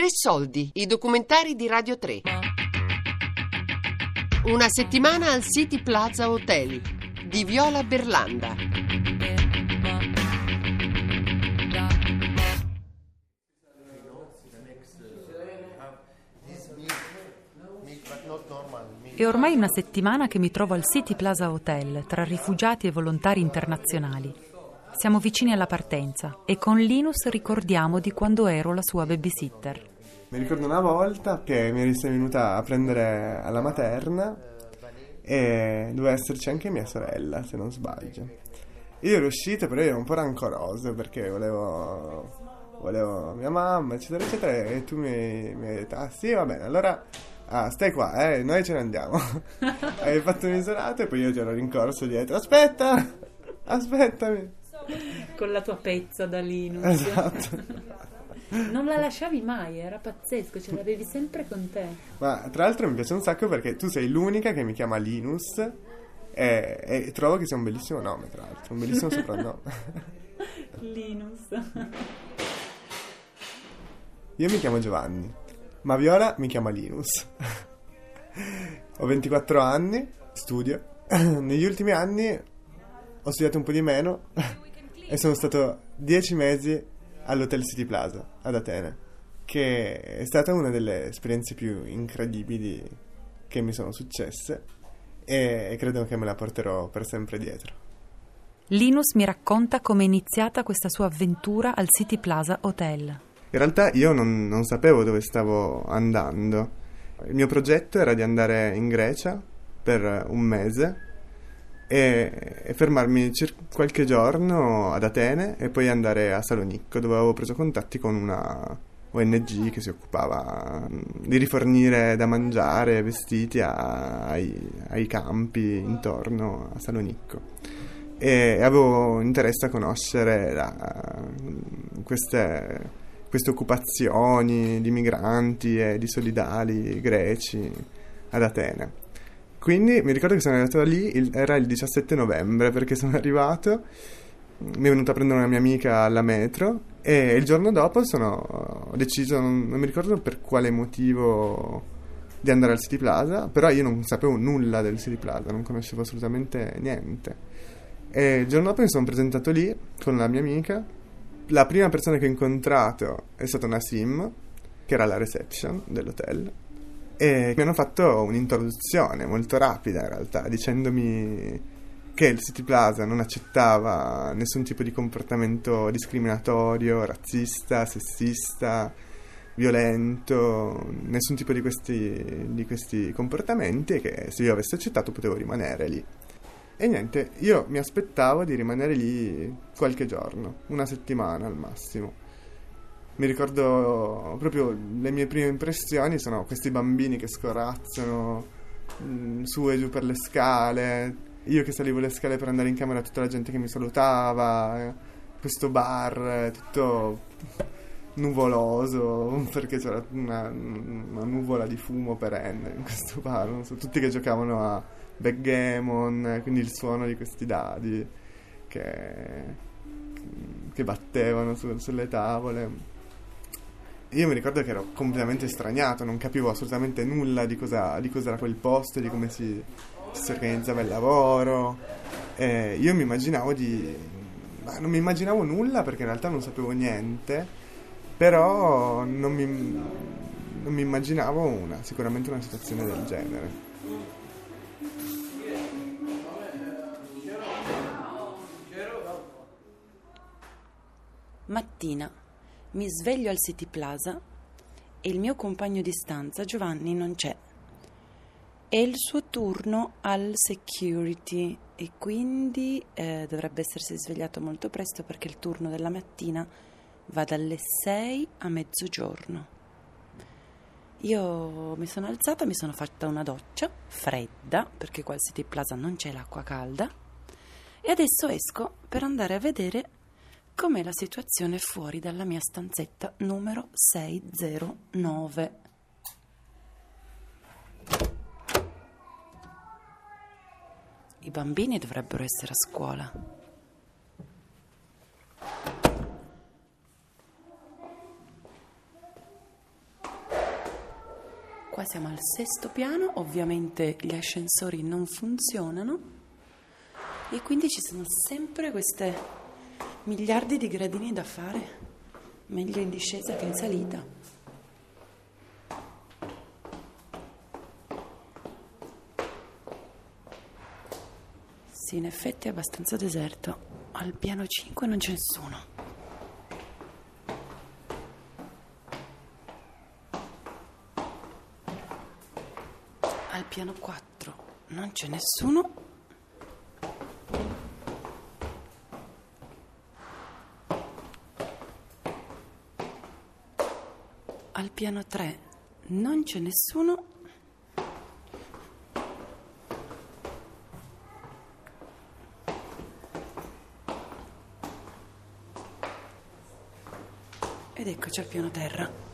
Tre soldi, i documentari di Radio 3. Una settimana al City Plaza Hotel di Viola Berlanda. È ormai una settimana che mi trovo al City Plaza Hotel tra rifugiati e volontari internazionali. Siamo vicini alla partenza e con Linus ricordiamo di quando ero la sua babysitter. Mi ricordo una volta che mi eri venuta a prendere alla materna e doveva esserci anche mia sorella, se non sbaglio. Io ero uscita, però ero un po' rancoroso perché volevo, volevo mia mamma, eccetera, eccetera. E tu mi, mi hai detto, ah sì, va bene, allora Ah, stai qua, eh, noi ce ne andiamo. Hai fatto un'isolata e poi io ti ero rincorso dietro. Aspetta, aspettami. Con la tua pezza da Linus. Esatto. Non la lasciavi mai, era pazzesco, ce l'avevi sempre con te. Ma tra l'altro mi piace un sacco perché tu sei l'unica che mi chiama Linus e, e trovo che sia un bellissimo nome, tra l'altro, un bellissimo soprannome. Linus. Io mi chiamo Giovanni. Ma Viola mi chiama Linus. Ho 24 anni, studio. Negli ultimi anni ho studiato un po' di meno e sono stato 10 mesi all'Hotel City Plaza ad Atene, che è stata una delle esperienze più incredibili che mi sono successe e credo che me la porterò per sempre dietro. Linus mi racconta come è iniziata questa sua avventura al City Plaza Hotel. In realtà io non, non, sapevo dove stavo andando. Il mio progetto era di andare in Grecia per un mese e, e fermarmi cir- qualche giorno ad Atene e poi andare a Salonicco dove avevo preso contatti con una ONG che si occupava mm, di rifornire da mangiare vestiti a, ai, ai campi intorno a Salonicco e avevo interesse a conoscere la, queste queste occupazioni di migranti e di solidali greci ad Atene. Quindi mi ricordo che sono arrivato da lì, il, era il 17 novembre perché sono arrivato, mi è venuta a prendere una mia amica alla metro e il giorno dopo sono, ho deciso, non, non mi ricordo per quale motivo di andare al City Plaza, però io non sapevo nulla del City Plaza, non conoscevo assolutamente niente. E il giorno dopo mi sono presentato lì con la mia amica. La prima persona che ho incontrato è stata una sim, che era la reception dell'hotel, e mi hanno fatto un'introduzione molto rapida in realtà, dicendomi che il City Plaza non accettava nessun tipo di comportamento discriminatorio, razzista, sessista, violento, nessun tipo di questi, di questi comportamenti e che se io avessi accettato potevo rimanere lì. E niente, io mi aspettavo di rimanere lì qualche giorno, una settimana al massimo. Mi ricordo proprio le mie prime impressioni sono questi bambini che scorazzano mh, mm, su e giù per le scale, io che salivo le scale per andare in camera, tutta la gente che mi salutava, questo bar tutto nuvoloso perché c'era una, una nuvola di fumo perenne in questo bar, so, tutti che giocavano a backgammon, quindi il suono di questi dadi che, che battevano su, sulle tavole. Io mi ricordo che ero completamente straniato, non capivo assolutamente nulla di cosa, di cosa era quel posto, di come si, si organizzava il lavoro. E io mi immaginavo di... non mi immaginavo nulla perché in realtà non sapevo niente, però non mi, non mi immaginavo una, sicuramente una situazione del genere. Mattina mi sveglio al City Plaza e il mio compagno di stanza Giovanni non c'è. È il suo turno al security e quindi eh, dovrebbe essersi svegliato molto presto perché il turno della mattina va dalle 6 a mezzogiorno. Io mi sono alzata, mi sono fatta una doccia fredda perché qua al City Plaza non c'è l'acqua calda e adesso esco per andare a vedere com'è la situazione fuori dalla mia stanzetta numero 609. I bambini dovrebbero essere a scuola. Qua siamo al sesto piano, ovviamente gli ascensori non funzionano e quindi ci sono sempre queste miliardi di gradini da fare, meglio in discesa che in salita. Sì, in effetti è abbastanza deserto. Al piano 5 non c'è nessuno. Al piano 4 non c'è nessuno. Al piano 3 non c'è nessuno. Ed eccoci al piano terra.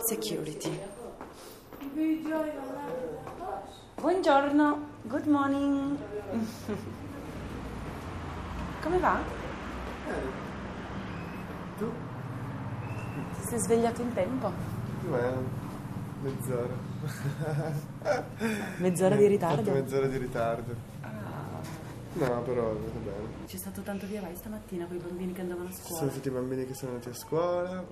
Eccoci qua al security. Buongiorno, good morning. Come va? Tu? Ti sei svegliato in tempo? Beh, mezz'ora. Mezz'ora di ritardo? mezz'ora di ritardo. Ah, No, però va bene. c'è stato tanto via vai stamattina con i bambini che andavano a Ci scuola. sono tutti i bambini che sono andati a scuola.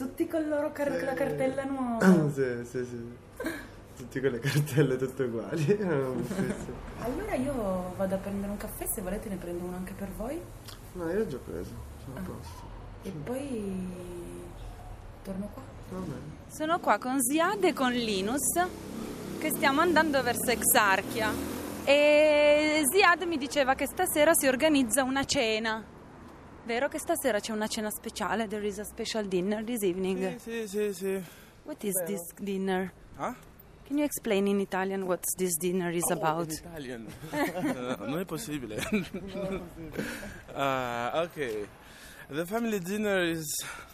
Tutti con loro car- Sì. la cartella nuova. sì, sì, sì. Tutti con le cartelle tutte uguali. Allora io vado a prendere un caffè, se volete ne prendo uno anche per voi. No, io l'ho già preso. Sono a Ah. posto. E poi torno qua. Va bene. Sono qua con Ziad e con Linus che stiamo andando verso Exarchia e Ziad mi diceva che stasera si organizza una cena. Vero che stasera c'è una cena speciale? There is a special dinner this evening. Sì, sì, sì. What is this dinner? Ah? Can you explain in Italian what this dinner is about? In Italian. No, non è possibile. Ah, ok. The family dinner is. The family dinner we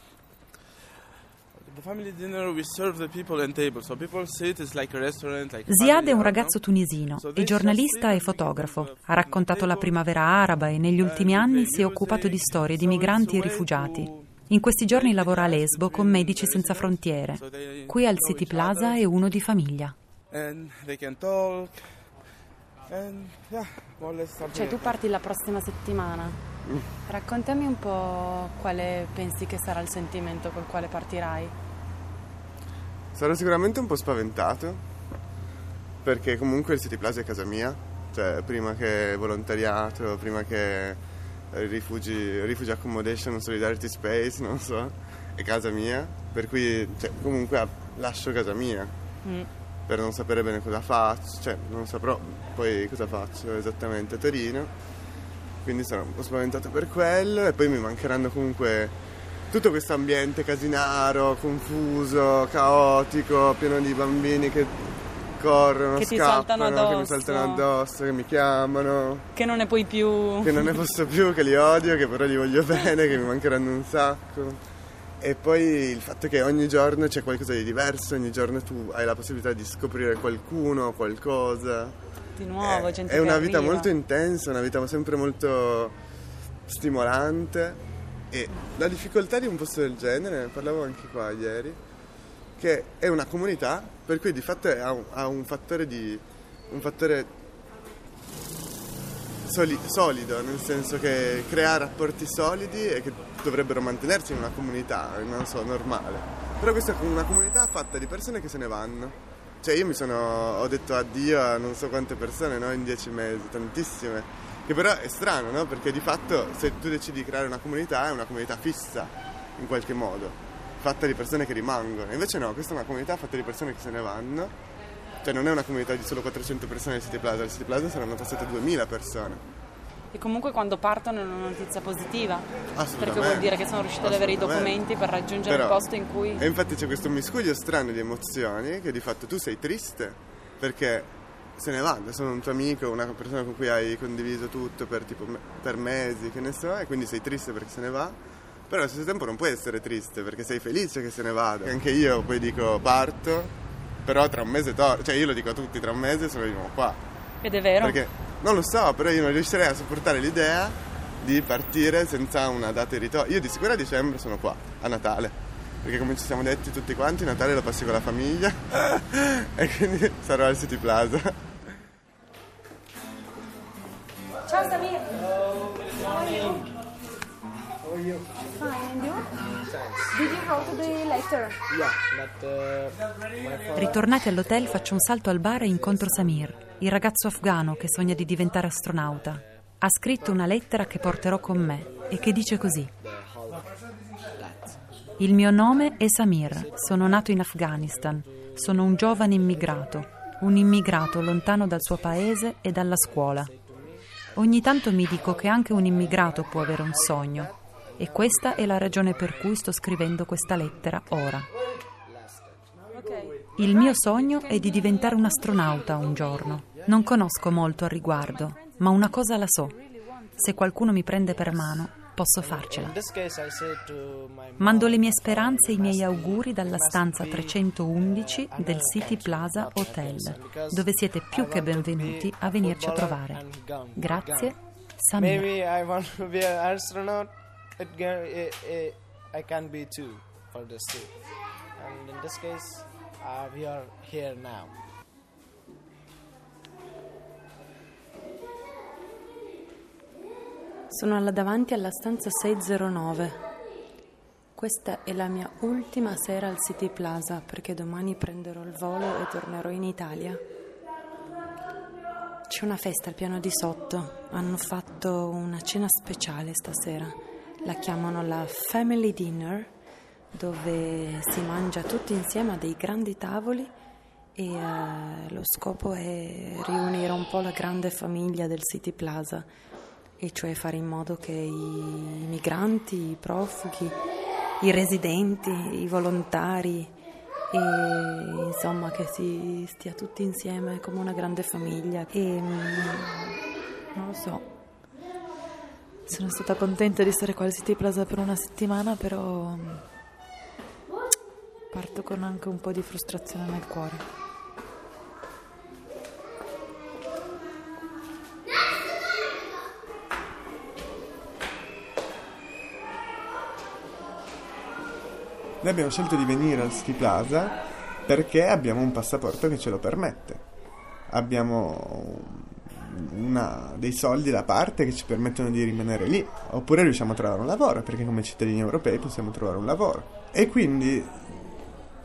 Ziad è un ragazzo tunisino, è giornalista e fotografo. at Ha raccontato la primavera araba e negli ultimi anni si è occupato di storie di migranti e rifugiati. In questi giorni lavora a Lesbo con Medici Senza Frontiere. Qui al City Plaza è uno di famiglia. Cioè tu parti la prossima settimana. Raccontami un po' quale pensi che sarà il sentimento col quale partirai. Sarò sicuramente un po' spaventato. Perché comunque il City Plaza è casa mia. Cioè, prima che volontariato, prima che rifugi, rifugi accommodation, solidarity space, non so, è casa mia. Per cui, cioè, comunque lascio casa mia. Mm. per non sapere bene cosa faccio, cioè non saprò poi cosa faccio esattamente a Torino, quindi sono un po' spaventato per quello e poi mi mancheranno comunque tutto questo ambiente casinaro, confuso, caotico, pieno di bambini che corrono, Che scappano, che mi saltano addosso, che mi chiamano, Che non ne puoi più. che non ne posso più, che li odio, che però li voglio bene, che mi mancheranno un sacco. E poi il fatto che ogni giorno c'è qualcosa di diverso, ogni giorno tu hai la possibilità di scoprire qualcuno, qualcosa. Di nuovo, è, gente è una vita arriva. molto intensa, una vita sempre molto stimolante e la difficoltà di un posto del genere, ne parlavo anche qua ieri, che è una comunità per cui di fatto ha un, ha un fattore di un fattore soli- solido, nel senso che crea rapporti solidi e che dovrebbero mantenersi in una comunità, non so, normale. Però questa è una comunità fatta di persone che se ne vanno. Cioè io mi sono, ho detto addio a non so quante persone, no? In dieci mesi, tantissime. Che però è strano, no? Perché di fatto se tu decidi di creare una comunità è una comunità fissa, in qualche modo, fatta di persone che rimangono. Invece no, questa è una comunità fatta di persone che se ne vanno. Cioè non è una comunità di solo 400 persone al City Plaza, al City Plaza saranno passate 2000 persone. E comunque quando partono è una notizia positiva. Assolutamente. Perché vuol dire che sono riusciti ad avere i documenti per raggiungere Però- il posto in cui. E infatti c'è questo miscuglio strano di emozioni che di fatto tu sei triste perché se ne vanno, sono un tuo amico, una persona con cui hai condiviso tutto per, tipo, per mesi, che ne so, e quindi sei triste perché se ne va, Però allo stesso tempo non puoi essere triste perché sei felice che se ne vada. Anche io poi dico parto, però tra un mese torno. Cioè io lo dico a tutti, tra un mese sono di nuovo qua. Ed è vero. Perché non lo so, però io non riuscirei a sopportare l'idea di partire senza una data di ritorno. Io di sicuro a dicembre sono qua, a Natale. Perché come ci siamo detti tutti quanti, Natale lo passi con la famiglia e quindi sarò al City Plaza. Ritornati all'hotel faccio un salto al bar e incontro Samir, il ragazzo afgano che sogna di diventare astronauta. Ha scritto una lettera che porterò con me e che dice così. Il mio nome è Samir, sono nato in Afghanistan, sono un giovane immigrato, un immigrato lontano dal suo paese e dalla scuola. Ogni tanto mi dico che anche un immigrato può avere un sogno e questa è la ragione per cui sto scrivendo questa lettera ora. Il mio sogno è di diventare un astronauta un giorno. Non conosco molto al riguardo, ma una cosa la so. Se qualcuno mi prende per mano, posso farcela. Mando le mie speranze e i miei auguri dalla stanza 311 del City Plaza Hotel, dove siete più che benvenuti a venirci a trovare. Grazie, Samir. It, it, it, I can be too for this too. And in this case, uh, we are here now. Sono alla davanti alla stanza 609. Questa è la mia ultima sera al City Plaza perché domani prenderò il volo e tornerò in Italia. C'è una festa al piano di sotto. Hanno fatto una cena speciale stasera. La chiamano la Family Dinner, dove si mangia tutti insieme a dei grandi tavoli e eh, lo scopo è riunire un po' la grande famiglia del City Plaza e cioè fare in modo che i migranti, i profughi, i residenti, i volontari e insomma che si stia tutti insieme come una grande famiglia. E mm, non lo so sono stata contenta di stare qua al City Plaza per una settimana però mm, parto con anche un po' di frustrazione nel cuore Noi abbiamo scelto di venire al City Plaza perché abbiamo un passaporto che ce lo permette. Abbiamo una- dei soldi da parte che ci permettono di rimanere lì. Oppure riusciamo a trovare un lavoro, perché come cittadini europei possiamo trovare un lavoro. E quindi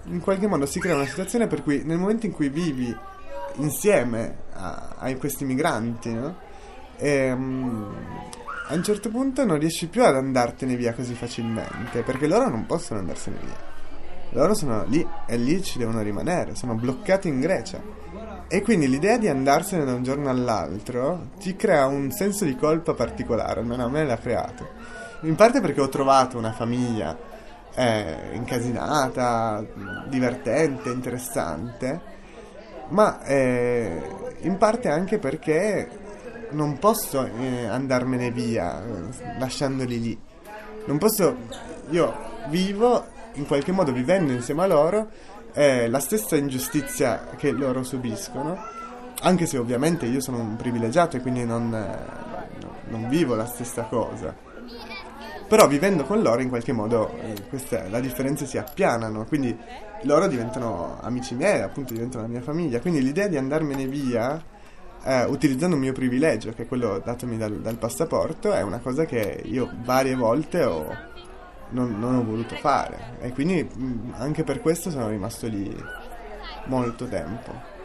in qualche modo si crea una situazione per cui nel momento in cui vivi insieme a, a questi migranti, no? Ehm, a un certo punto non riesci più ad andartene via così facilmente, perché loro non possono andarsene via. Loro sono lì e lì ci devono rimanere, sono bloccati in Grecia. E quindi l'idea di andarsene da un giorno all'altro ti crea un senso di colpa particolare, almeno a me l'ha creato. In parte perché ho trovato una famiglia eh, incasinata, divertente, interessante, ma eh, in parte anche perché non posso eh, andarmene via eh, lasciandoli lì. Non posso. Io vivo in qualche modo vivendo insieme a loro eh, la stessa ingiustizia che loro subiscono. Anche se ovviamente io sono un privilegiato e quindi non, eh, non vivo la stessa cosa. Però vivendo con loro in qualche modo eh, queste, la differenze si appianano, quindi loro diventano amici miei, appunto diventano la mia famiglia. Quindi l'idea di andarmene via eh, utilizzando un mio privilegio, che è quello datomi dal, dal passaporto, è una cosa che io varie volte ho, non, non ho voluto fare e quindi mm, anche per questo sono rimasto lì molto tempo.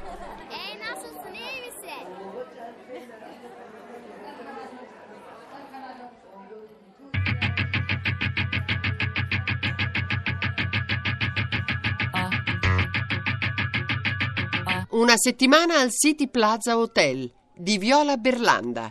Una settimana al City Plaza Hotel di Viola Berlanda.